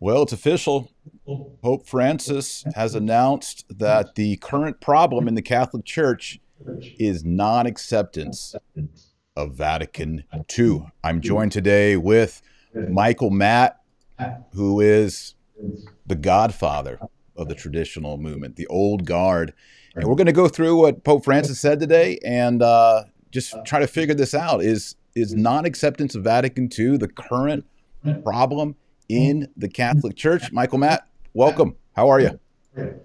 Well, it's official. Pope Francis has announced that the current problem in the Catholic Church is non acceptance of Vatican II. I'm joined today with Michael Matt, who is the godfather of the traditional movement, the old guard. And we're going to go through what Pope Francis said today and uh, just try to figure this out. Is, is non acceptance of Vatican II the current problem in the Catholic Church? Michael Matt, welcome. How are you?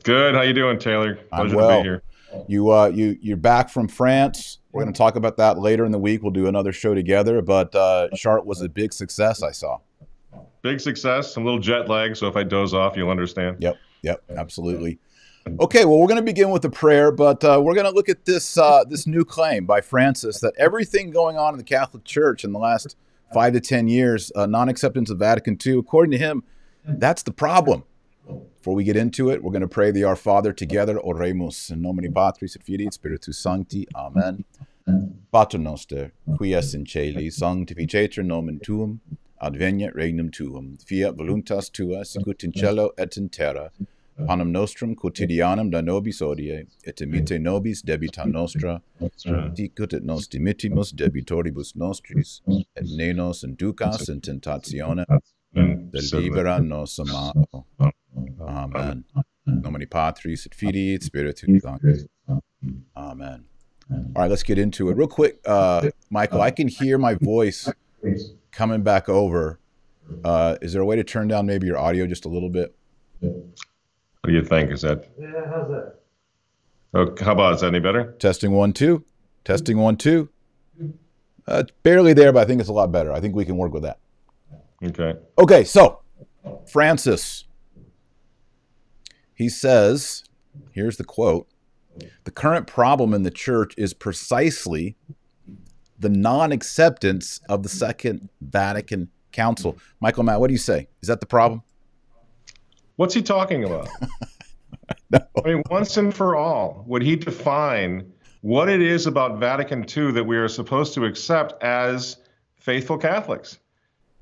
Good. How you doing, Taylor? Pleasure I'm well. to be here. You uh, you you're back from France. We're going to talk about that later in the week. We'll do another show together. But uh, Chartres was a big success. I saw. Big success. A little jet lag. So if I doze off, you'll understand. Yep. Yep. Absolutely. Okay. Well, we're going to begin with a prayer, but uh, we're going to look at this uh, this new claim by Francis that everything going on in the Catholic Church in the last five to ten years, uh, non-acceptance of Vatican II, according to him, that's the problem. Before we get into it, we're going to pray the Our Father together. Oremus in nomine Patris et Filii Spiritus Sancti. Amen. Pater noster, qui es in celi, sanctificetur nomen tuum, adveniat regnum tuum, fiat voluntas tua, sicut in cielo et in terra. Panem nostrum quotidianum da nobis odie, et imite nobis debita nostra, dicut et nos dimittimus debitoribus nostris, et ne nos inducas in tentatione, delibera nos a malo. Amen. Nomine Patris et Filii et Spiritus Sancti. Amen. All right, let's get into it real quick. Uh, Michael, I can hear my voice coming back over. Uh, is there a way to turn down maybe your audio just a little bit? What do you think? Is that? Yeah, how's that? Oh, how about is that any better? Testing one, two. Testing one, two. Uh, it's barely there, but I think it's a lot better. I think we can work with that. Okay. Okay, so Francis he says, here's the quote The current problem in the church is precisely the non acceptance of the Second Vatican Council. Michael Matt, what do you say? Is that the problem? What's he talking about? no. I mean, once and for all, would he define what it is about Vatican II that we are supposed to accept as faithful Catholics?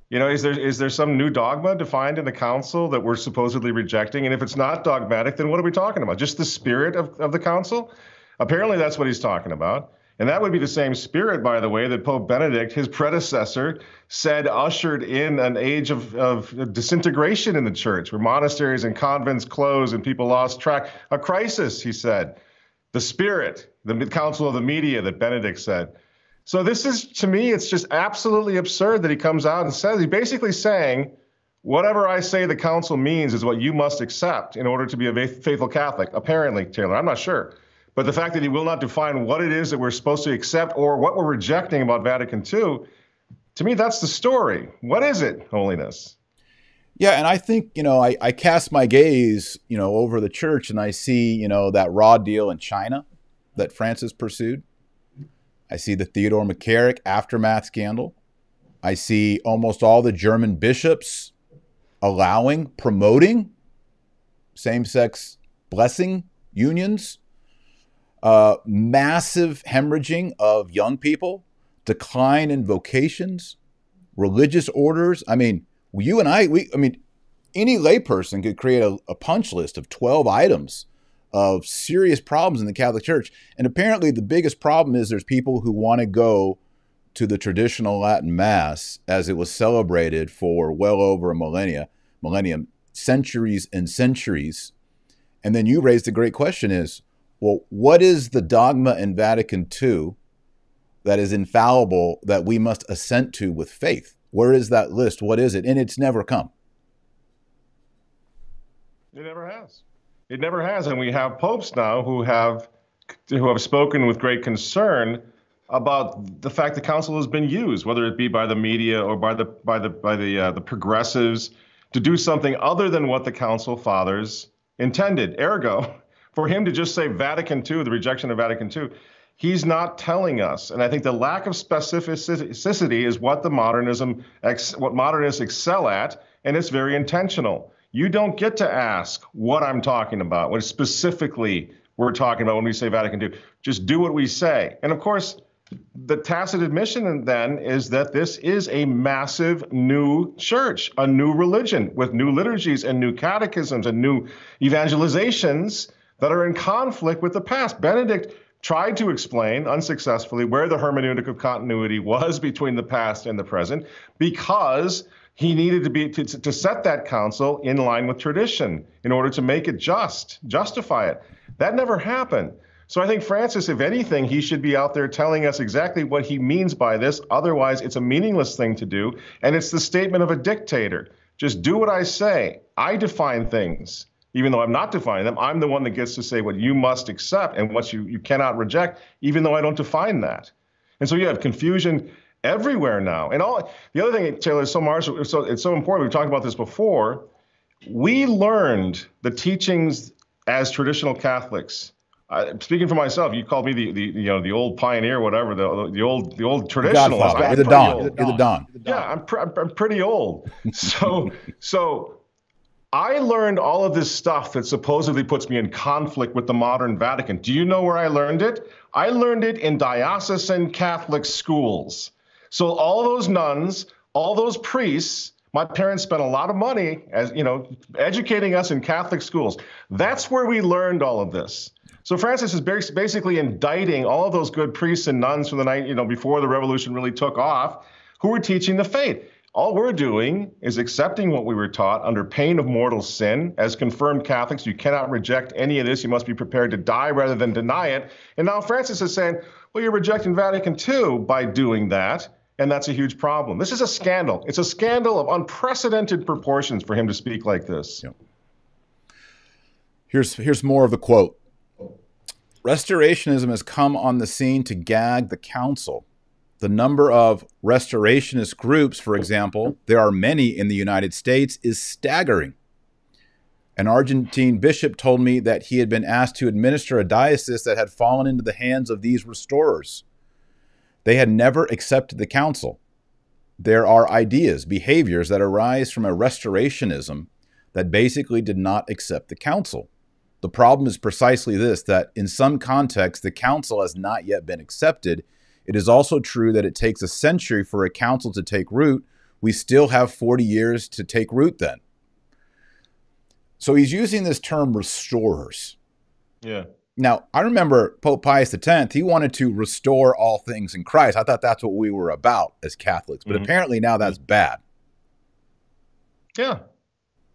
You know, is there is there some new dogma defined in the council that we're supposedly rejecting? And if it's not dogmatic, then what are we talking about? Just the spirit of, of the council? Apparently, that's what he's talking about. And that would be the same spirit, by the way, that Pope Benedict, his predecessor, said ushered in an age of, of disintegration in the church, where monasteries and convents closed and people lost track. A crisis, he said. The spirit, the council of the media that Benedict said. So this is to me, it's just absolutely absurd that he comes out and says he's basically saying, whatever I say the council means is what you must accept in order to be a faithful Catholic. Apparently, Taylor, I'm not sure. But the fact that he will not define what it is that we're supposed to accept or what we're rejecting about Vatican II, to me, that's the story. What is it, holiness? Yeah, and I think, you know, I, I cast my gaze, you know, over the church and I see, you know, that raw deal in China that Francis pursued. I see the Theodore McCarrick aftermath scandal. I see almost all the German bishops allowing, promoting same sex blessing unions, uh, massive hemorrhaging of young people, decline in vocations, religious orders. I mean, you and I, we, I mean, any layperson could create a, a punch list of 12 items of serious problems in the Catholic Church. And apparently, the biggest problem is there's people who want to go to the traditional Latin Mass as it was celebrated for well over a millennia, millennium, centuries and centuries. And then you raised the great question is, well, what is the dogma in Vatican II that is infallible that we must assent to with faith? Where is that list? What is it? And it's never come. It never has. It never has, and we have popes now who have who have spoken with great concern about the fact the council has been used, whether it be by the media or by the by the by the uh, the progressives, to do something other than what the council fathers intended. Ergo, for him to just say Vatican II, the rejection of Vatican II, he's not telling us. And I think the lack of specificity is what the modernism what modernists excel at, and it's very intentional. You don't get to ask what I'm talking about, what specifically we're talking about when we say Vatican II. Just do what we say. And of course, the tacit admission then is that this is a massive new church, a new religion with new liturgies and new catechisms and new evangelizations that are in conflict with the past. Benedict tried to explain unsuccessfully where the hermeneutic of continuity was between the past and the present because he needed to be to, to set that council in line with tradition in order to make it just, justify it. That never happened. So I think Francis, if anything, he should be out there telling us exactly what he means by this. Otherwise, it's a meaningless thing to do. And it's the statement of a dictator. Just do what I say. I define things. Even though I'm not defining them, I'm the one that gets to say what you must accept and what you, you cannot reject, even though I don't define that. And so you have confusion everywhere now. And all the other thing, Taylor, is so marginal, so it's so important. We've talked about this before. We learned the teachings as traditional Catholics uh, speaking for myself, you called me the, the you know the old pioneer, whatever the the old the old traditionalist. You're the Don. You're the Don. Yeah, I'm pr- I'm pretty old. So so I learned all of this stuff that supposedly puts me in conflict with the modern Vatican. Do you know where I learned it? I learned it in diocesan Catholic schools. So all those nuns, all those priests, my parents spent a lot of money as you know educating us in Catholic schools. That's where we learned all of this. So Francis is basically indicting all of those good priests and nuns from the night, you know, before the revolution really took off, who were teaching the faith. All we're doing is accepting what we were taught under pain of mortal sin. As confirmed Catholics, you cannot reject any of this. You must be prepared to die rather than deny it. And now Francis is saying, well, you're rejecting Vatican II by doing that. And that's a huge problem. This is a scandal. It's a scandal of unprecedented proportions for him to speak like this. Here's, here's more of the quote Restorationism has come on the scene to gag the council. The number of restorationist groups, for example, there are many in the United States, is staggering. An Argentine bishop told me that he had been asked to administer a diocese that had fallen into the hands of these restorers. They had never accepted the council. There are ideas, behaviors that arise from a restorationism that basically did not accept the council. The problem is precisely this that in some contexts, the council has not yet been accepted. It is also true that it takes a century for a council to take root. We still have 40 years to take root then. So he's using this term restorers. Yeah. Now, I remember Pope Pius X, he wanted to restore all things in Christ. I thought that's what we were about as Catholics, but mm-hmm. apparently now that's bad. Yeah.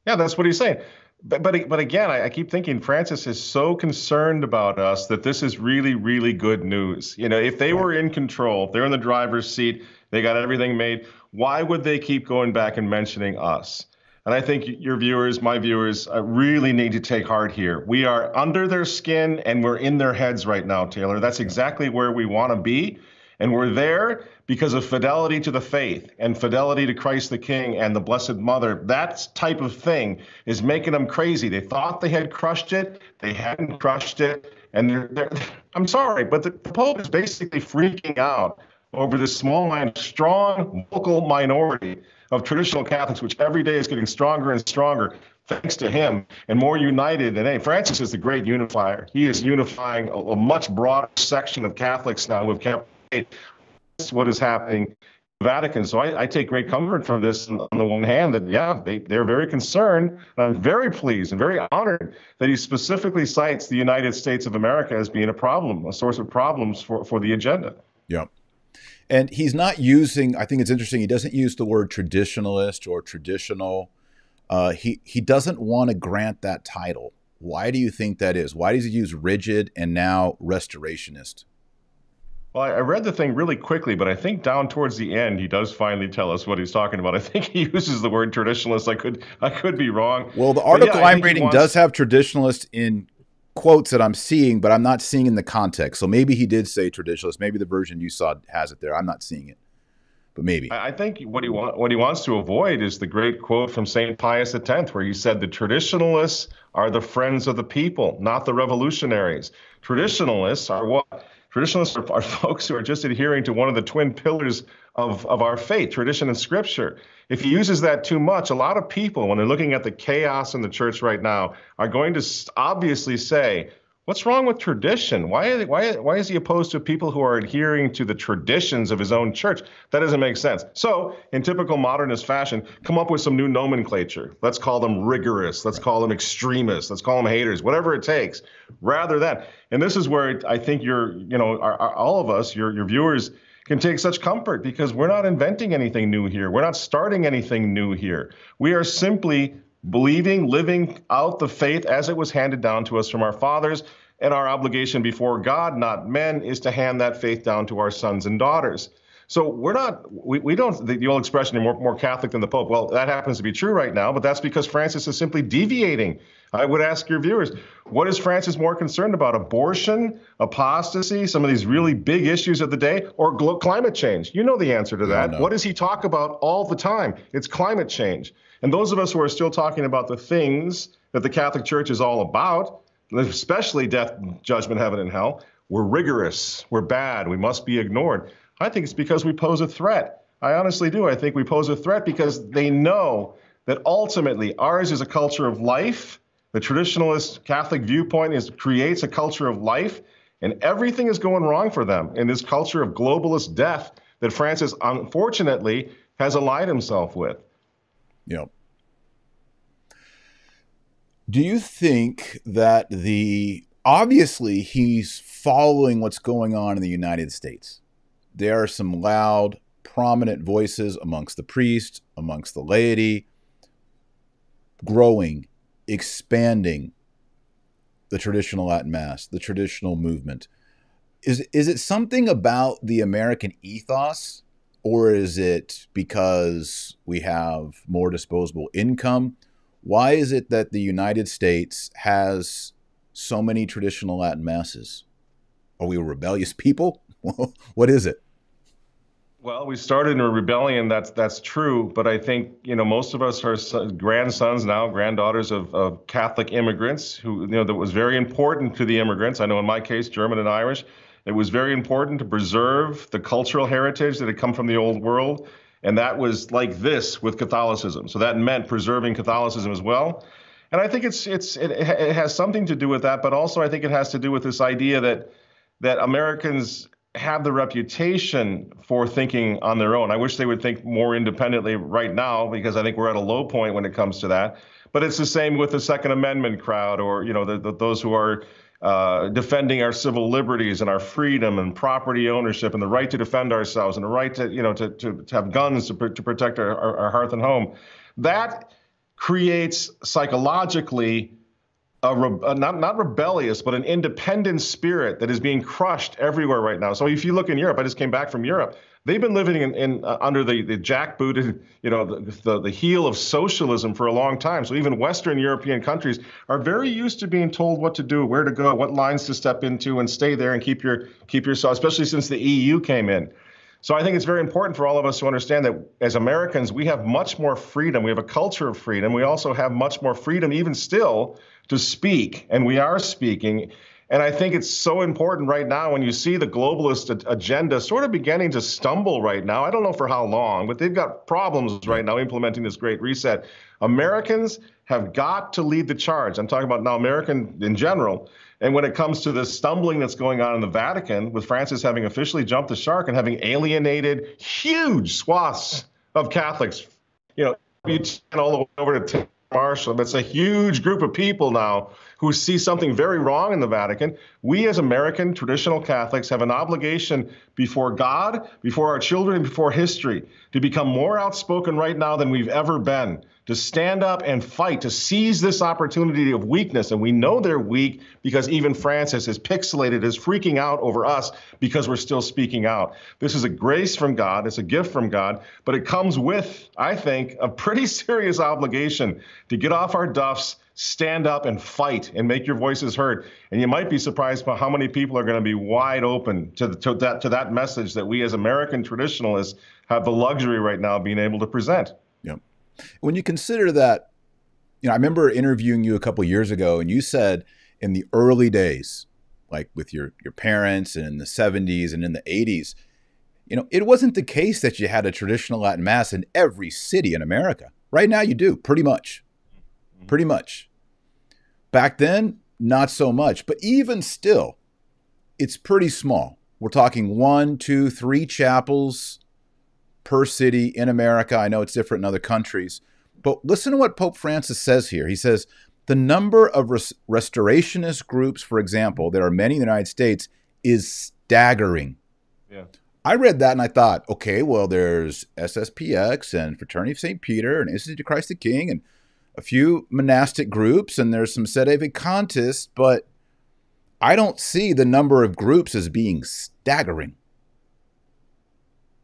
Yeah, that's what he's saying but but but again, I, I, keep thinking Francis is so concerned about us that this is really really good news. You know, if they were in control, if they're in the driver's seat, they got everything made. Why would they keep going back and mentioning us? And I think your viewers, my viewers, uh, really need to take heart here. We are under their skin and we're in their heads right now, Taylor. That's exactly where we want to be. And we're there because of fidelity to the faith and fidelity to Christ the King and the Blessed Mother. That type of thing is making them crazy. They thought they had crushed it, they hadn't crushed it. And they're, they're, I'm sorry, but the Pope is basically freaking out over this small and strong local minority of traditional Catholics, which every day is getting stronger and stronger thanks to him and more united than any. Francis is the great unifier. He is unifying a, a much broader section of Catholics now who've kept what is happening Vatican. So I, I, take great comfort from this on the one hand that, yeah, they, they're very concerned. I'm very pleased and very honored that he specifically cites the United States of America as being a problem, a source of problems for, for the agenda. Yeah. And he's not using, I think it's interesting, he doesn't use the word traditionalist or traditional. Uh, he, he doesn't want to grant that title. Why do you think that is? Why does he use rigid and now restorationist? Well, I read the thing really quickly, but I think down towards the end he does finally tell us what he's talking about. I think he uses the word traditionalist. I could I could be wrong. Well, the article yeah, I'm reading wants... does have traditionalist in quotes that I'm seeing, but I'm not seeing in the context. So maybe he did say traditionalist. Maybe the version you saw has it there. I'm not seeing it, but maybe. I think what he want, what he wants to avoid is the great quote from Saint Pius X, where he said, "The traditionalists are the friends of the people, not the revolutionaries. Traditionalists are what." Traditionalists are, are, folks who are just adhering to one of the twin pillars of, of our faith, tradition and scripture. If he uses that too much, a lot of people, when they're looking at the chaos in the church right now, are going to obviously say, What's wrong with tradition? Why, why, why is he opposed to people who are adhering to the traditions of his own church? That doesn't make sense. So, in typical modernist fashion, come up with some new nomenclature. Let's call them rigorous. Let's call them extremists. Let's call them haters, whatever it takes, rather than. And this is where I think you're, you know, our, our, all of us, your, your viewers, can take such comfort because we're not inventing anything new here. We're not starting anything new here. We are simply believing, living out the faith as it was handed down to us from our fathers. And our obligation before God, not men, is to hand that faith down to our sons and daughters. So we're not, we, we don't, the, the old expression, more, more Catholic than the Pope. Well, that happens to be true right now, but that's because Francis is simply deviating. I would ask your viewers, what is Francis more concerned about? Abortion, apostasy, some of these really big issues of the day, or glo- climate change? You know the answer to that. What does he talk about all the time? It's climate change. And those of us who are still talking about the things that the Catholic Church is all about, especially death, judgment, heaven, and hell, we're rigorous, we're bad, we must be ignored. I think it's because we pose a threat. I honestly do. I think we pose a threat because they know that ultimately ours is a culture of life. The traditionalist Catholic viewpoint is creates a culture of life, and everything is going wrong for them in this culture of globalist death that Francis unfortunately has allied himself with. Yep. Do you think that the obviously he's following what's going on in the United States? There are some loud, prominent voices amongst the priests, amongst the laity, growing, expanding the traditional Latin Mass, the traditional movement. Is, is it something about the American ethos or is it because we have more disposable income? Why is it that the United States has so many traditional Latin masses? Are we a rebellious people? what is it? Well, we started in a rebellion. That's that's true, but I think you know most of us are grandsons now, granddaughters of, of Catholic immigrants who you know that was very important to the immigrants. I know in my case, German and Irish. It was very important to preserve the cultural heritage that had come from the old world. And that was like this with Catholicism. So that meant preserving Catholicism as well. And I think it's it's it, it has something to do with that, but also I think it has to do with this idea that that Americans have the reputation for thinking on their own. I wish they would think more independently right now because I think we're at a low point when it comes to that. But it's the same with the Second Amendment crowd, or you know, the, the, those who are uh, defending our civil liberties and our freedom and property ownership and the right to defend ourselves and the right to, you know, to, to, to have guns to, to protect our, our, our hearth and home. That creates psychologically a, a, not not rebellious, but an independent spirit that is being crushed everywhere right now. So if you look in Europe, I just came back from Europe. They've been living in, in uh, under the, the jackbooted, you know, the, the, the heel of socialism for a long time. So even Western European countries are very used to being told what to do, where to go, what lines to step into, and stay there and keep your keep yourself. Especially since the EU came in. So I think it's very important for all of us to understand that as Americans, we have much more freedom. We have a culture of freedom. We also have much more freedom, even still, to speak, and we are speaking. And I think it's so important right now when you see the globalist agenda sort of beginning to stumble right now. I don't know for how long, but they've got problems right now implementing this great reset. Americans have got to lead the charge. I'm talking about now American in general. And when it comes to the stumbling that's going on in the Vatican, with Francis having officially jumped the shark and having alienated huge swaths of Catholics, you know, all the way over to Marshall. It's a huge group of people now who see something very wrong in the Vatican. We, as American traditional Catholics, have an obligation before God, before our children, and before history to become more outspoken right now than we've ever been to stand up and fight, to seize this opportunity of weakness. And we know they're weak because even Francis is pixelated, is freaking out over us because we're still speaking out. This is a grace from God, it's a gift from God, but it comes with, I think, a pretty serious obligation to get off our duffs. Stand up and fight and make your voices heard. And you might be surprised by how many people are going to be wide open to, the, to, that, to that message that we as American traditionalists have the luxury right now of being able to present. Yep. When you consider that, you know, I remember interviewing you a couple years ago, and you said in the early days, like with your your parents and in the 70s and in the 80s, you know, it wasn't the case that you had a traditional Latin mass in every city in America. Right now, you do pretty much, Mm-hmm. pretty much. Back then, not so much. But even still, it's pretty small. We're talking one, two, three chapels per city in America. I know it's different in other countries. But listen to what Pope Francis says here. He says the number of res- restorationist groups, for example, there are many in the United States, is staggering. Yeah. I read that and I thought, okay, well, there's SSPX and Fraternity of St. Peter and Institute of Christ the King and a few monastic groups and there's some Sede Vacantes, but I don't see the number of groups as being staggering.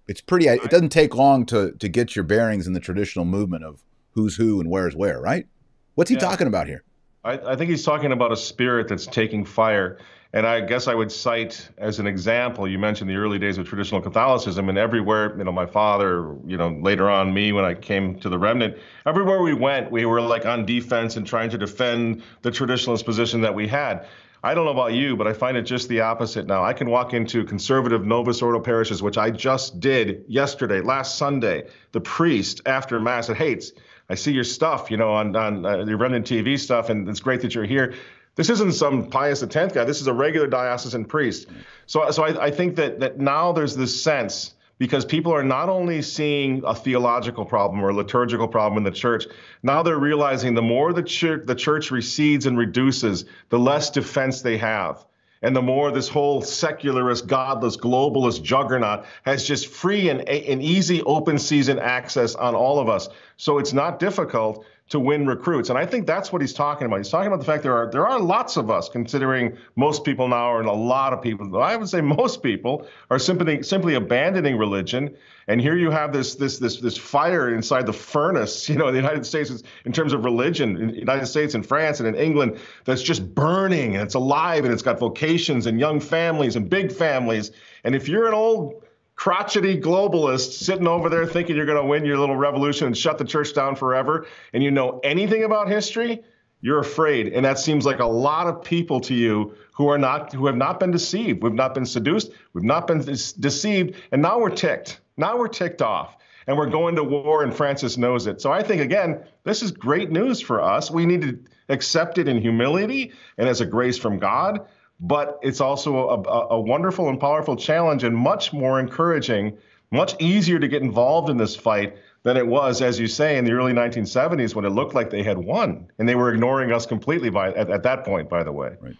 It's pretty, it doesn't take long to, to get your bearings in the traditional movement of who's who and where's where, right? What's he yeah. talking about here? I, I think he's talking about a spirit that's taking fire. And I guess I would cite as an example, you mentioned the early days of traditional Catholicism, and everywhere, you know, my father, you know, later on me when I came to the remnant, everywhere we went, we were like on defense and trying to defend the traditionalist position that we had. I don't know about you, but I find it just the opposite now. I can walk into conservative Novus Ordo parishes, which I just did yesterday, last Sunday. The priest after Mass said, Hey, I see your stuff, you know, on, on uh, your remnant TV stuff, and it's great that you're here this isn't some Pius X guy. This is a regular diocesan priest. So, so I, I think that that now there's this sense because people are not only seeing a theological problem or a liturgical problem in the church, now they're realizing the more the church, the church recedes and reduces, the less defense they have. And the more this whole secularist, godless, globalist juggernaut has just free and, and easy open season access on all of us. So it's not difficult to win recruits. And I think that's what he's talking about. He's talking about the fact there are there are lots of us, considering most people now are, and a lot of people, I would say most people are simply simply abandoning religion. And here you have this this this this fire inside the furnace, you know, in the United States in terms of religion, in the United States and France and in England, that's just burning and it's alive and it's got vocations and young families and big families. And if you're an old crotchety globalists sitting over there thinking you're going to win your little revolution and shut the church down forever, and you know anything about history, you're afraid. And that seems like a lot of people to you who are not, who have not been deceived. We've not been seduced. We've not been deceived. And now we're ticked. Now we're ticked off. And we're going to war, and Francis knows it. So I think, again, this is great news for us. We need to accept it in humility and as a grace from God but it's also a, a, wonderful and powerful challenge and much more encouraging, much easier to get involved in this fight than it was, as you say, in the early 1970s when it looked like they had won. And they were ignoring us completely by, at, at that point, by the way. Right.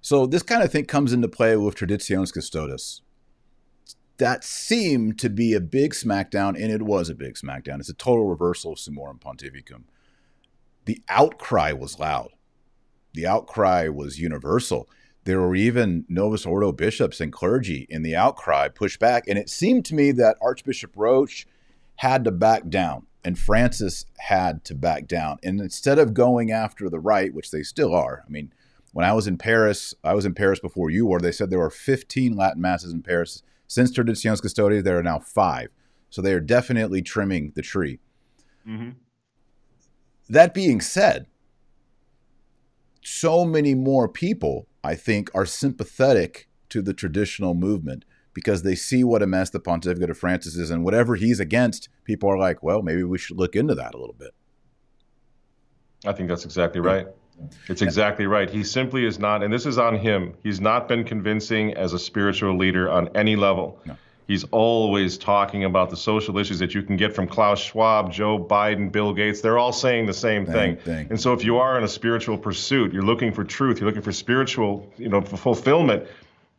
So this kind of thing comes into play with Traditionis Custodes. That seemed to be a big smackdown, and it was a big smackdown. It's a total reversal of Summorum Pontificum. The outcry was loud the outcry was universal. There were even Novus Ordo bishops and clergy in the outcry pushed back. And it seemed to me that Archbishop Roche had to back down and Francis had to back down. And instead of going after the right, which they still are, I mean, when I was in Paris, I was in Paris before you were, they said there were 15 Latin masses in Paris. Since Traditionis Custodes, there are now five. So they are definitely trimming the tree. Mm-hmm. That being said, so many more people, I think, are sympathetic to the traditional movement because they see what a mess the Pontificate of Francis is, and whatever he's against, people are like, well, maybe we should look into that a little bit. I think that's exactly right. It's exactly right. He simply is not, and this is on him. He's not been convincing as a spiritual leader on any level. No. He's always talking about the social issues that you can get from Klaus Schwab, Joe Biden, Bill Gates. They're all saying the same thing. thing. And so if you are in a spiritual pursuit, you're looking for truth, you're looking for spiritual, you know, fulfillment.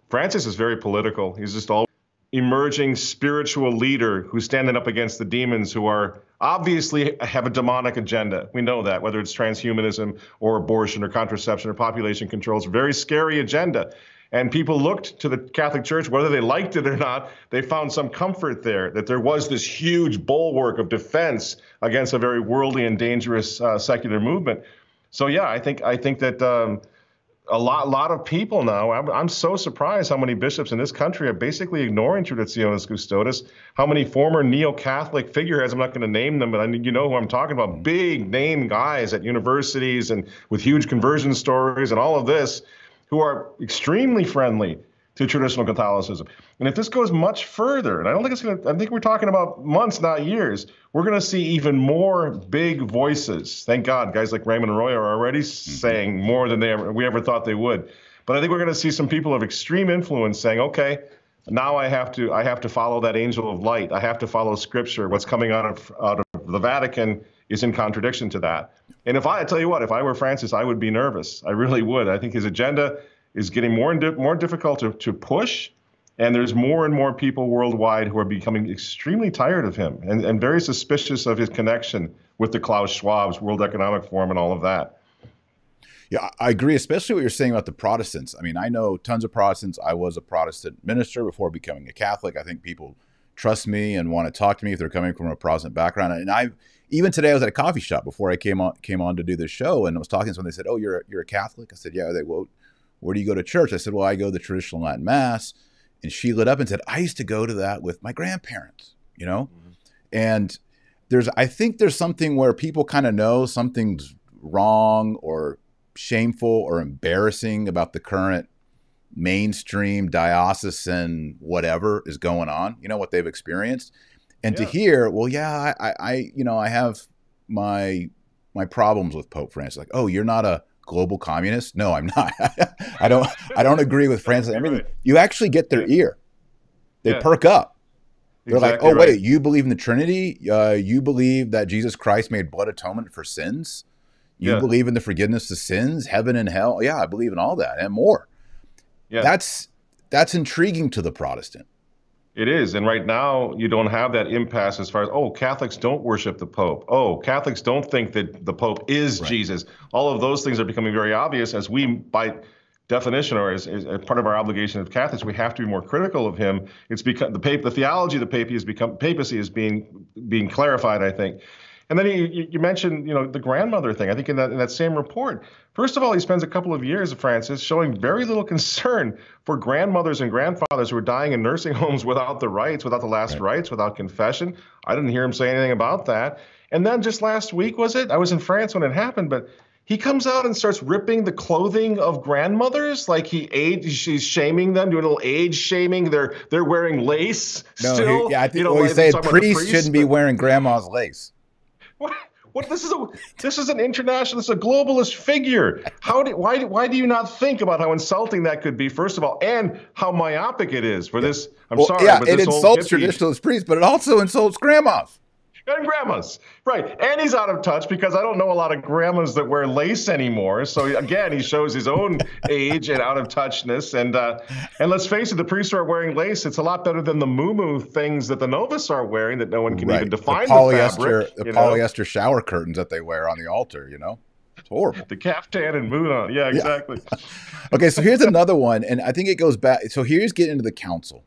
Francis is very political. He's just all emerging spiritual leader who's standing up against the demons who are obviously have a demonic agenda. We know that, whether it's transhumanism or abortion or contraception or population control. It's a very scary agenda. And people looked to the Catholic Church, whether they liked it or not, they found some comfort there that there was this huge bulwark of defense against a very worldly and dangerous uh, secular movement. So yeah, I think I think that um, a lot lot of people now. I'm, I'm, so surprised how many bishops in this country are basically ignoring Traditionis Custodes. How many former neo-Catholic figureheads? I'm not going to name them, but I you know who I'm talking about. Big name guys at universities and with huge conversion stories and all of this who are extremely friendly to traditional Catholicism. And if this goes much further, and I don't think it's going to, I think we're talking about months, not years, we're going to see even more big voices. Thank God, guys like Raymond Arroyo are already mm-hmm. saying more than they ever, we ever thought they would. But I think we're going to see some people of extreme influence saying, okay, now I have to I have to follow that angel of light. I have to follow Scripture. What's coming out of out of the Vatican is in contradiction to that. And if I, I tell you what, if I were Francis, I would be nervous. I really would. I think his agenda is getting more and di- more difficult to, to push. And there's more and more people worldwide who are becoming extremely tired of him and, and very suspicious of his connection with the Klaus Schwab's World Economic Forum and all of that. Yeah, I agree, especially what you're saying about the Protestants. I mean, I know tons of Protestants. I was a Protestant minister before becoming a Catholic. I think people trust me and want to talk to me if they're coming from a Protestant background. And I, even today, I was at a coffee shop before I came on came on to do this show, and I was talking to someone. They said, "Oh, you're you're a Catholic?" I said, "Yeah." They, well, where do you go to church? I said, well, I go to the traditional Latin Mass. And she lit up and said, I used to go to that with my grandparents, you know? Mm-hmm. And there's, I think there's something where people kind of know something's wrong or shameful or embarrassing about the current mainstream diocesan whatever is going on, you know, what they've experienced. And yeah. to hear, well, yeah, I, I, you know, I have my, my problems with Pope Francis. Like, oh, you're not a, global communist? No, I'm not. I don't. I don't agree with Francis. Everything. Right. You actually get their ear. They yeah. perk up. They're exactly like, oh right. wait, you believe in the Trinity? Uh, you believe that Jesus Christ made blood atonement for sins? You yeah. believe in the forgiveness of sins, heaven and hell? Yeah, I believe in all that and more. Yeah. That's that's intriguing to the Protestant. It is. And right now, you don't have that impasse as far as, oh, Catholics don't worship the Pope. Oh, Catholics don't think that the Pope is right. Jesus. All of those things are becoming very obvious as we, by definition or as, as, part of our obligation as Catholics, we have to be more critical of him. It's because the, the theology of the papacy has become papacy is being being clarified, I think. And then you, you mentioned, you know, the grandmother thing. I think in that in that same report, first of all, he spends a couple of years, Francis, showing very little concern for grandmothers and grandfathers who are dying in nursing homes without the rites, without the last right. rites, without confession. I didn't hear him say anything about that. And then just last week was it? I was in France when it happened, but he comes out and starts ripping the clothing of grandmothers like he age she's shaming them doing a little age shaming they're they're wearing lace no, still he, yeah i think you know, well, like, he said priests priest, shouldn't be wearing grandma's lace what? What? This is a this is an international. This is a globalist figure. How do why why do you not think about how insulting that could be? First of all, and how myopic it is for this. I'm well, sorry, yeah, it insults traditionalist priests, but it also insults grandmas and grandmas. Right. And he's out of touch because I don't know a lot of grandmas that wear lace anymore. So again, he shows his own age and out of touchness. And uh, and let's face it, the priests are wearing lace. It's a lot better than the moo things that the novice are wearing that no one can right. even define. The polyester, the, fabric, the polyester know? shower curtains that they wear on the altar. You know. It's horrible. The caftan and moon on. Yeah, exactly. Yeah. okay, so here's another one, and I think it goes back. So here's getting into the council.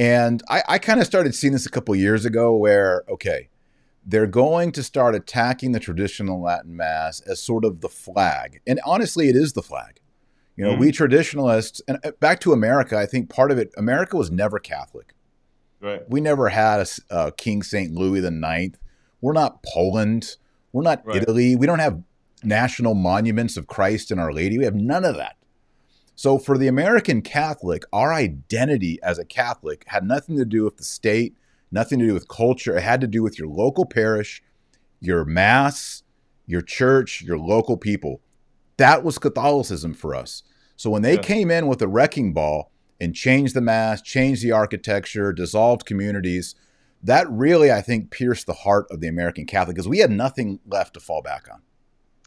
And I, I kind of started seeing this a couple years ago where, okay, they're going to start attacking the traditional Latin Mass as sort of the flag. And honestly, it is the flag. You know, mm. we traditionalists, and uh, back to America, I think part of it, America was never Catholic. Right. We never had a, a King St. Louis the Ninth. We're not Poland. We're not right. Italy. We don't have national monuments of Christ and Our Lady. We have none of that. So for the American Catholic, our identity as a Catholic had nothing to do with the state, nothing to do with culture. It had to do with your local parish, your mass, your church, your local people. That was Catholicism for us. So when they yeah. came in with a wrecking ball and changed the mass, changed the architecture, dissolved communities, that really, I think, pierced the heart of the American Catholic because we had nothing left to fall back on.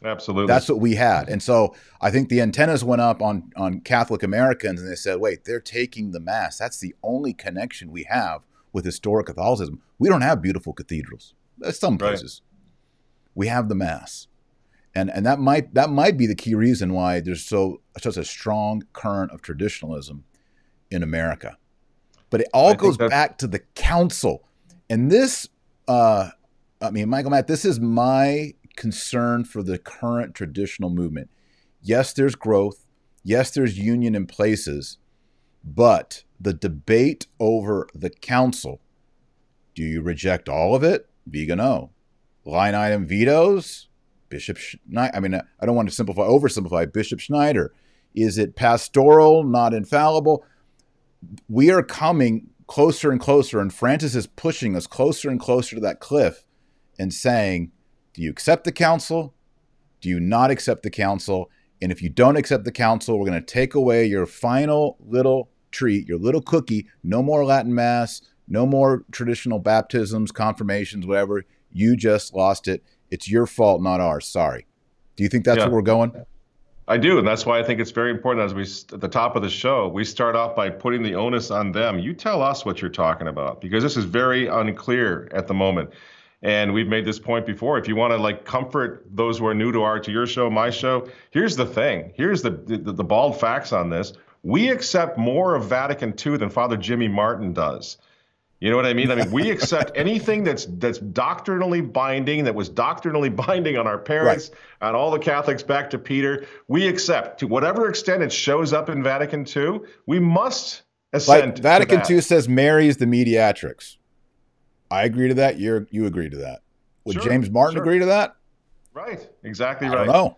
Absolutely. That's what we had. And so I think the antennas went up on, on Catholic Americans and they said, wait, they're taking the Mass. That's the only connection we have with historic Catholicism. We don't have beautiful cathedrals. Some places. Right. We have the Mass. And and that might that might be the key reason why there's so such a strong current of traditionalism in America. But it all I goes back to the council. And this uh I mean, Michael Matt, this is my concern for the current traditional movement. Yes, there's growth. Yes, there's union in places, but the debate over the council do you reject all of it? Vigano. Line item vetoes? Bishop Schneider. I mean, I don't want to simplify, oversimplify. Bishop Schneider. Is it pastoral, not infallible? We are coming closer and closer, and Francis is pushing us closer and closer to that cliff and saying, Do you accept the council? Do you not accept the council? And if you don't accept the council, we're going to take away your final little treat, your little cookie. No more Latin Mass, no more traditional baptisms, confirmations, whatever. You just lost it. It's your fault, not ours. Sorry. Do you think that's yeah. where we're going? I do, and that's why I think it's very important. As we at the top of the show, we start off by putting the onus on them. You tell us what you're talking about because this is very unclear at the moment. And we've made this point before. If you want to like comfort those who are new to our to your show, my show, here's the thing. Here's the the, the bald facts on this. We accept more of Vatican II than Father Jimmy Martin does. You know what I mean? I mean, we accept anything that's that's doctrinally binding, that was doctrinally binding on our parents, right. on all the Catholics back to Peter. We accept to whatever extent it shows up in Vatican II, we must assent. Like Vatican II says Mary is the mediatrix. I agree to that. You you agree to that. Would sure, James Martin sure. agree to that? Right. Exactly I right. No.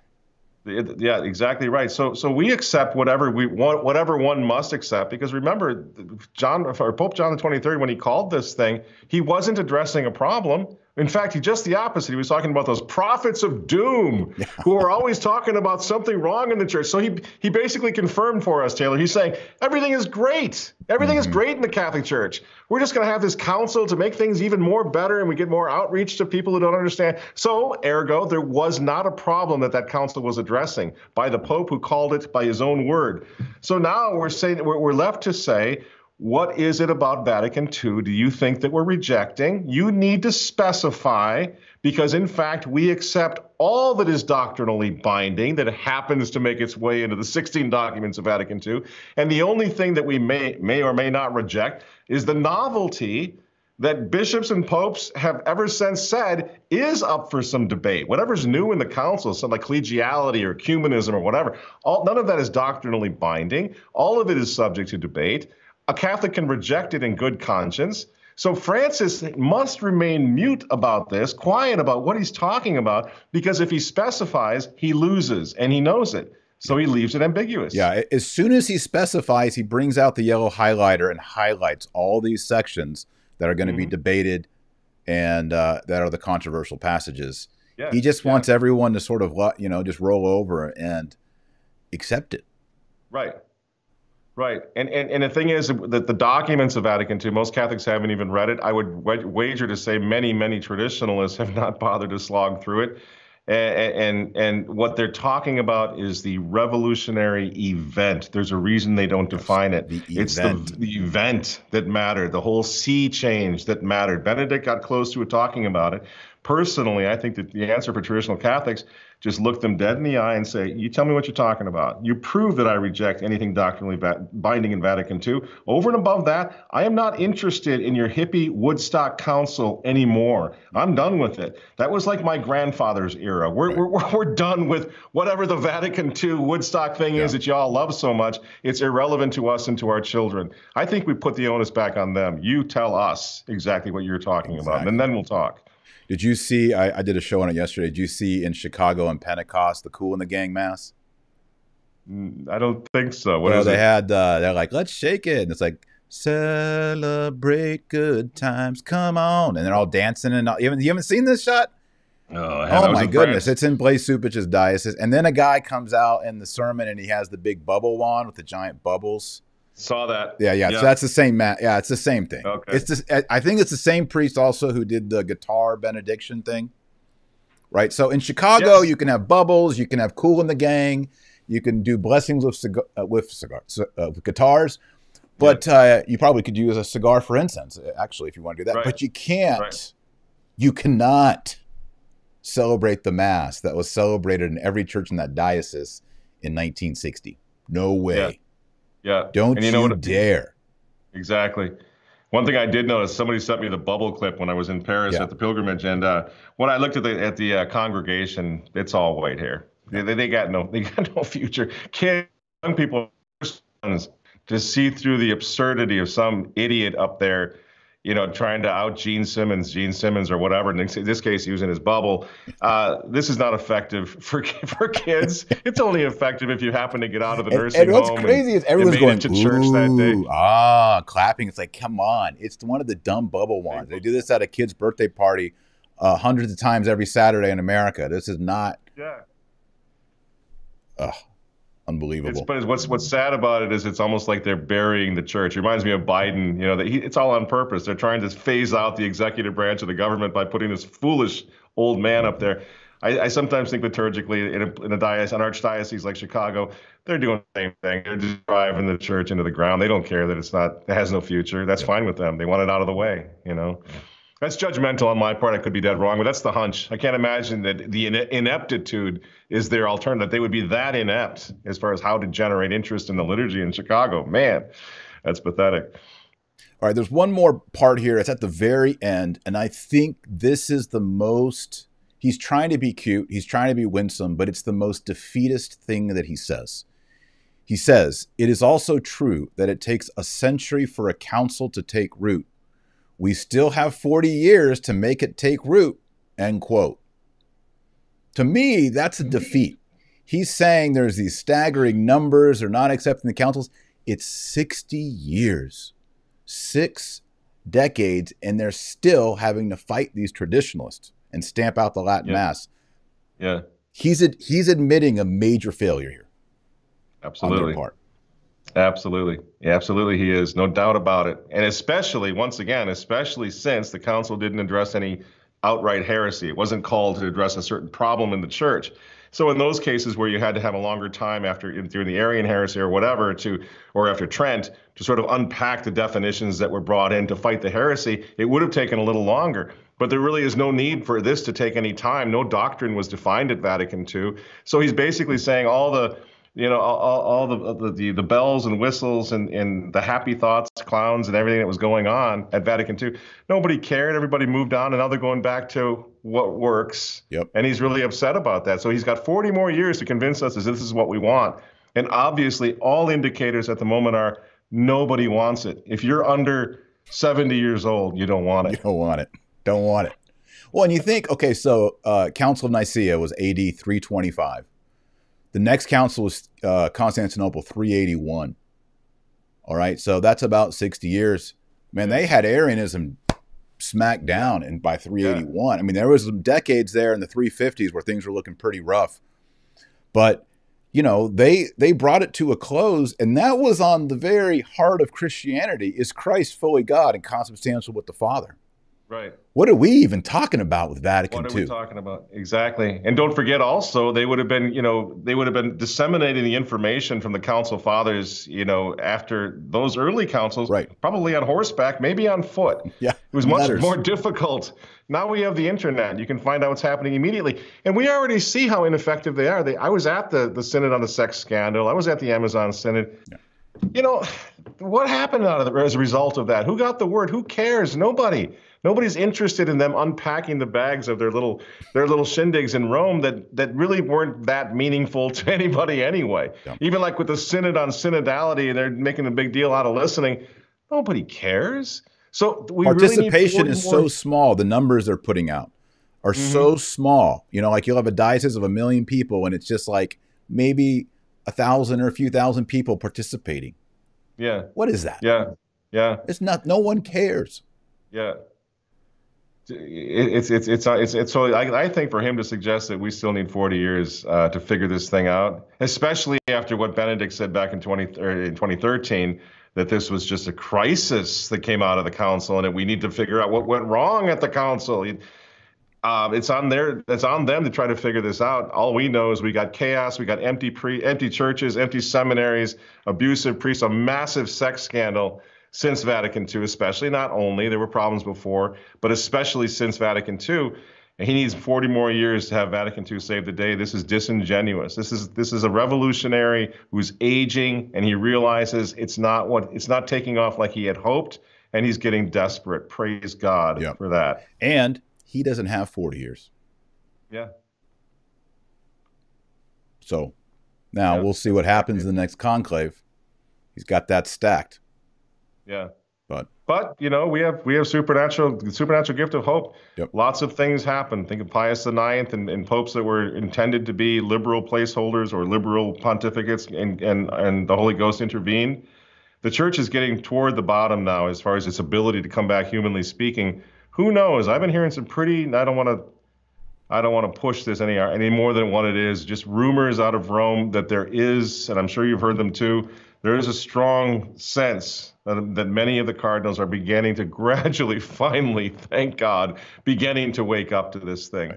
Yeah, exactly right. So, so we accept whatever we want, whatever one must accept, because remember, John or Pope John the Twenty Third, when he called this thing, he wasn't addressing a problem. In fact, he just the opposite. He was talking about those prophets of doom who are always talking about something wrong in the church. So he he basically confirmed for us, Taylor. He's saying everything is great. Everything mm-hmm. is great in the Catholic Church. We're just going to have this council to make things even more better, and we get more outreach to people who don't understand. So, ergo, there was not a problem that that council was addressing by the Pope, who called it by his own word. So now we're saying we're, we're left to say what is it about Vatican II do you think that we're rejecting? You need to specify because, in fact, we accept all that is doctrinally binding that happens to make its way into the 16 documents of Vatican II. And the only thing that we may, may or may not reject is the novelty that bishops and popes have ever since said is up for some debate. Whatever's new in the council, something like collegiality or ecumenism or whatever, all, none of that is doctrinally binding. All of it is subject to debate a Catholic can reject it in good conscience. So Francis must remain mute about this, quiet about what he's talking about, because if he specifies, he loses, and he knows it. So he leaves it ambiguous. Yeah, as soon as he specifies, he brings out the yellow highlighter and highlights all these sections that are going to mm-hmm. be debated and uh, that are the controversial passages. Yeah, he just yeah. wants everyone to sort of, you know, just roll over and accept it. Right. Right, and, and and the thing is that the documents of Vatican II, most Catholics haven't even read it. I would wager to say many, many traditionalists have not bothered to slog through it. And, and and what they're talking about is the revolutionary event. There's a reason they don't define it. The it's the, the event that mattered, the whole sea change that mattered. Benedict got close to talking about it. Personally, I think that the answer for traditional Catholics just look them dead in the eye and say, You tell me what you're talking about. You prove that I reject anything doctrinally va- binding in Vatican II. Over and above that, I am not interested in your hippie Woodstock Council anymore. I'm done with it. That was like my grandfather's era. We're, right. we're, we're done with whatever the Vatican II Woodstock thing yeah. is that y'all love so much. It's irrelevant to us and to our children. I think we put the onus back on them. You tell us exactly what you're talking exactly. about, and then we'll talk. Did you see? I, I, did a show on it yesterday. Did you see in Chicago and Pentecost the Kool and the Gang mass? Mm, I don't think so. What well, they it? had. Uh, they're like, let's shake it. And it's like celebrate good times. Come on, and they're all dancing and all, you haven't you haven't seen this shot? Oh, oh my goodness! France. It's in Blase Cupich's diocese, and then a guy comes out in the sermon and he has the big bubble wand with the giant bubbles Saw that. Yeah, yeah. yeah. So that's the same mat. Yeah, it's the same thing. Okay. It's just, I think it's the same priest also who did the guitar benediction thing. Right. So in Chicago, yes. you can have bubbles, you can have Kool and the Gang, you can do blessings with cigar, uh, with cigars, uh, with guitars, but yeah. uh, you probably could use a cigar for incense uh, actually if you want to do that. Right. But you can't. Right. You cannot celebrate the mass that was celebrated in every church in that diocese in 1960. No way. Yeah. Yeah. Don't and you, know you what, dare. Exactly. One thing I did notice, somebody sent me the bubble clip when I was in Paris yeah. at the pilgrimage, and uh, when I looked at the at the uh, congregation, it's all white hair. They, they got no they got no future. Kids, young people, to see through the absurdity of some idiot up there you know, trying to out Gene Simmons, Gene Simmons, or whatever. In this case, he was in his bubble. Uh, this is not effective for for kids. it's only effective if you happen to get out of the nursing and, and what's home. crazy and, is everyone's going to church that day. Ah, clapping. It's like, come on. It's one of the dumb bubble ones. They do this at a kid's birthday party uh, hundreds of times every Saturday in America. This is not. Yeah. Ugh unbelievable. It's, but what's what's sad about it is it's almost like they're burying the church. It reminds me of Biden. You know, that he, it's all on purpose. They're trying to phase out the executive branch of the government by putting this foolish old man up there. I, I sometimes think liturgically in a, in a diocese, an archdiocese like Chicago, they're doing the same thing. They're just driving the church into the ground. They don't care that it's not, it has no future. That's fine with them. They want it out of the way. You know. That's judgmental on my part. I could be dead wrong, but that's the hunch. I can't imagine that the ineptitude is their alternative. They would be that inept as far as how to generate interest in the liturgy in Chicago. Man, that's pathetic. All right, there's one more part here. It's at the very end, and I think this is the most. He's trying to be cute. He's trying to be winsome, but it's the most defeatist thing that he says. He says, It is also true that it takes a century for a council to take root we still have 40 years to make it take root, end quote. To me, that's a defeat. He's saying there's these staggering numbers, they're not accepting the councils. It's 60 years, six decades, and they're still having to fight these traditionalists and stamp out the Latin yeah. Mass. Yeah. He's, he's admitting a major failure here. Absolutely. On their part. Absolutely. Yeah, absolutely, he is. No doubt about it. And especially, once again, especially since the council didn't address any outright heresy. It wasn't called to address a certain problem in the church. So in those cases where you had to have a longer time after during the Arian heresy or whatever to or after Trent to sort of unpack the definitions that were brought in to fight the heresy, it would have taken a little longer. But there really is no need for this to take any time. No doctrine was defined at Vatican II. So he's basically saying all the you know all, all the, the the bells and whistles and, and the happy thoughts clowns and everything that was going on at vatican ii nobody cared. Everybody moved on and now they're going back to what works. Yep. and he's really upset about that. So he's got 40 more years to convince us that this is what we want. And obviously all indicators at the moment are nobody wants it. If you're under 70 years old you don't want it. You don't want it. Don't want it. Well and you think okay so uh, council of nicaea was ad 325 the next council was uh, Constantinople 381. All right, so that's about 60 years. Man, they had Arianism smacked down and by 381. Yeah. I mean, there was some decades there in the 350s where things were looking pretty rough. But you know, they they brought it to a close, and that was on the very heart of Christianity: is Christ fully God and consubstantial with the Father? Right. What are we even talking about with Vatican II? What are II? we talking about? Exactly. And don't forget also, they would have been, you know, they would have been disseminating the information from the council fathers, you know, after those early councils, right. probably on horseback, maybe on foot. Yeah. It was much letters. more difficult. Now we have the internet. You can find out what's happening immediately. And we already see how ineffective they are. They, I was at the, the Synod on the sex scandal. I was at the Amazon Synod. Yeah. You know, what happened out of the, as a result of that? Who got the word? Who cares? Nobody. Nobody's interested in them unpacking the bags of their little their little shindigs in Rome that that really weren't that meaningful to anybody anyway. Yeah. Even like with the synod on synodality, they're making a big deal out of listening. Nobody cares. So participation really is more... so small. The numbers they're putting out are mm-hmm. so small. You know, like you'll have a diocese of a million people, and it's just like maybe a thousand or a few thousand people participating. Yeah. What is that? Yeah. Yeah. It's not. No one cares. Yeah it's it's it's it's it's, so I, I think for him to suggest that we still need 40 years uh, to figure this thing out, especially after what Benedict said back in 20 in 2013 that this was just a crisis that came out of the council and that we need to figure out what went wrong at the council. Um, it's on their it's on them to try to figure this out. All we know is we got chaos, we got empty pre empty churches, empty seminaries, abusive priests, a massive sex scandal since Vatican II, especially. Not only there were problems before, but especially since Vatican II. And he needs 40 more years to have Vatican II save the day. This is disingenuous. This is this is a revolutionary who's aging, and he realizes it's not what it's not taking off like he had hoped, and he's getting desperate. Praise God yep. for that. And he doesn't have 40 years. Yeah. So now yeah. we'll see what happens in the next conclave. He's got that stacked. Yeah. But but you know we have we have supernatural supernatural gift of hope. Yep. Lots of things happen. Think of Pius IX and, and popes that were intended to be liberal placeholders or liberal pontificates, and and and the Holy Ghost intervened. The church is getting toward the bottom now as far as its ability to come back, humanly speaking. Who knows? I've been hearing some pretty. I don't want to. I don't want to push this any any more than what it is. Just rumors out of Rome that there is, and I'm sure you've heard them too. There is a strong sense that, that many of the cardinals are beginning to gradually, finally, thank God, beginning to wake up to this thing.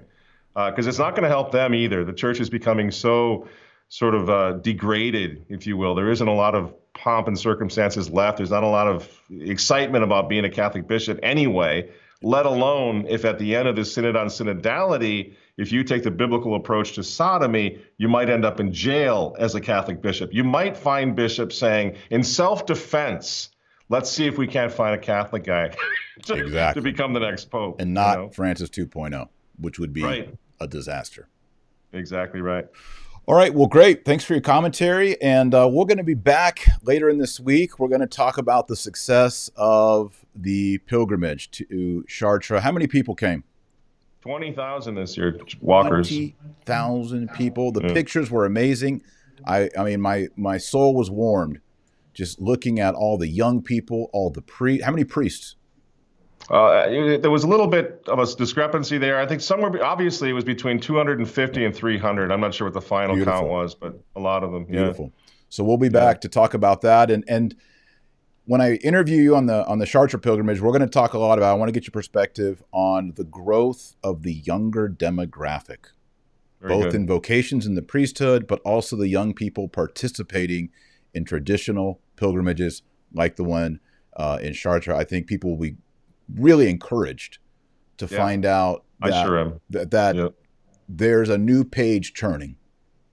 Because uh, it's not going to help them either. The church is becoming so sort of uh, degraded, if you will. There isn't a lot of pomp and circumstances left. There's not a lot of excitement about being a Catholic bishop anyway, let alone if at the end of this synod on synodality, if you take the biblical approach to sodomy, you might end up in jail as a Catholic bishop. You might find bishops saying, in self defense, let's see if we can't find a Catholic guy to, exactly. to become the next pope. And not you know? Francis 2.0, which would be right. a disaster. Exactly right. All right. Well, great. Thanks for your commentary. And uh, we're going to be back later in this week. We're going to talk about the success of the pilgrimage to Chartres. How many people came? 20,000 this year, walkers. 20,000 people. The yeah. pictures were amazing. I, I mean, my, my soul was warmed just looking at all the young people, all the pre. How many priests? Uh, there was a little bit of a discrepancy there. I think somewhere, obviously, it was between 250 and 300. I'm not sure what the final Beautiful. count was, but a lot of them. Beautiful. Yeah. So we'll be back yeah. to talk about that. And and when I interview you on the on the Chartres pilgrimage, we're going to talk a lot about. I want to get your perspective on the growth of the younger demographic, Very both good. in vocations in the priesthood, but also the young people participating in traditional pilgrimages like the one uh, in Chartres. I think people will be really encouraged to yeah. find out that, sure that, that there's a new page turning.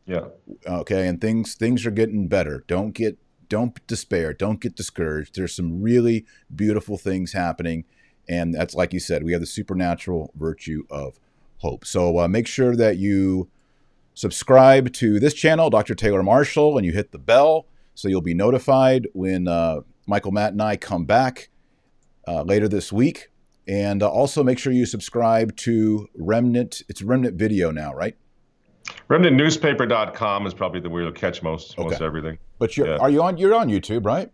Yeah. Okay, and things things are getting better. Don't get don't despair. Don't get discouraged. There's some really beautiful things happening, and that's like you said. We have the supernatural virtue of hope. So uh, make sure that you subscribe to this channel, Dr. Taylor Marshall, and you hit the bell so you'll be notified when uh, Michael, Matt, and I come back uh, later this week. And uh, also make sure you subscribe to Remnant. It's Remnant Video now, right? RemnantNewspaper.com is probably the where you'll catch most okay. most everything. But you're, yeah. are you on? You're on YouTube, right?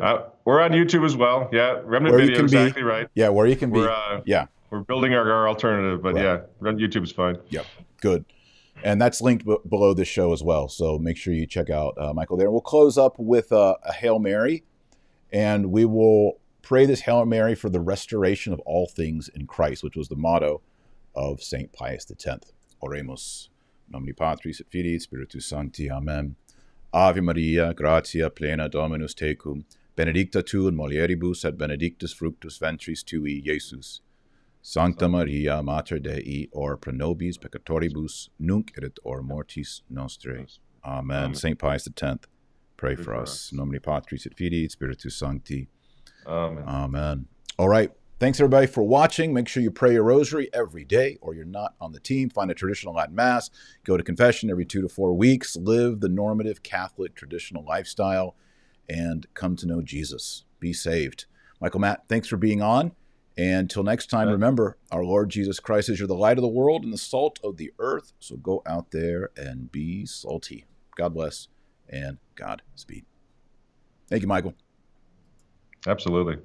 Uh, we're on YouTube as well. Yeah, Remnant where Video, exactly be, right. Yeah, where you can we're, be. Uh, yeah, we're building our, our alternative, but right. yeah, YouTube is fine. Yep, good and that's linked b- below this show as well. So make sure you check out uh, Michael there. We'll close up with uh, a Hail Mary, and we will pray this Hail Mary for the restoration of all things in Christ, which was the motto of Saint Pius X. Oremus. Nomini Patris et Filii Spiritus Sancti. Amen. Ave Maria, gratia plena Dominus tecum, benedicta tu in mulieribus et benedictus fructus ventris tui, Iesus. Sancta Maria, Mater Dei, or pro nobis peccatoribus, nunc et or mortis nostrae. Amen. Amen. St. Pius X, pray, pray for, for us. us. Nomini Patris et Filii, Spiritus Sancti. Amen. Amen. All right. Thanks, everybody, for watching. Make sure you pray your rosary every day, or you're not on the team. Find a traditional Latin Mass. Go to confession every two to four weeks. Live the normative Catholic traditional lifestyle and come to know Jesus. Be saved. Michael Matt, thanks for being on. And till next time, remember, our Lord Jesus Christ is you're the light of the world and the salt of the earth. So go out there and be salty. God bless and God speed. Thank you, Michael. Absolutely.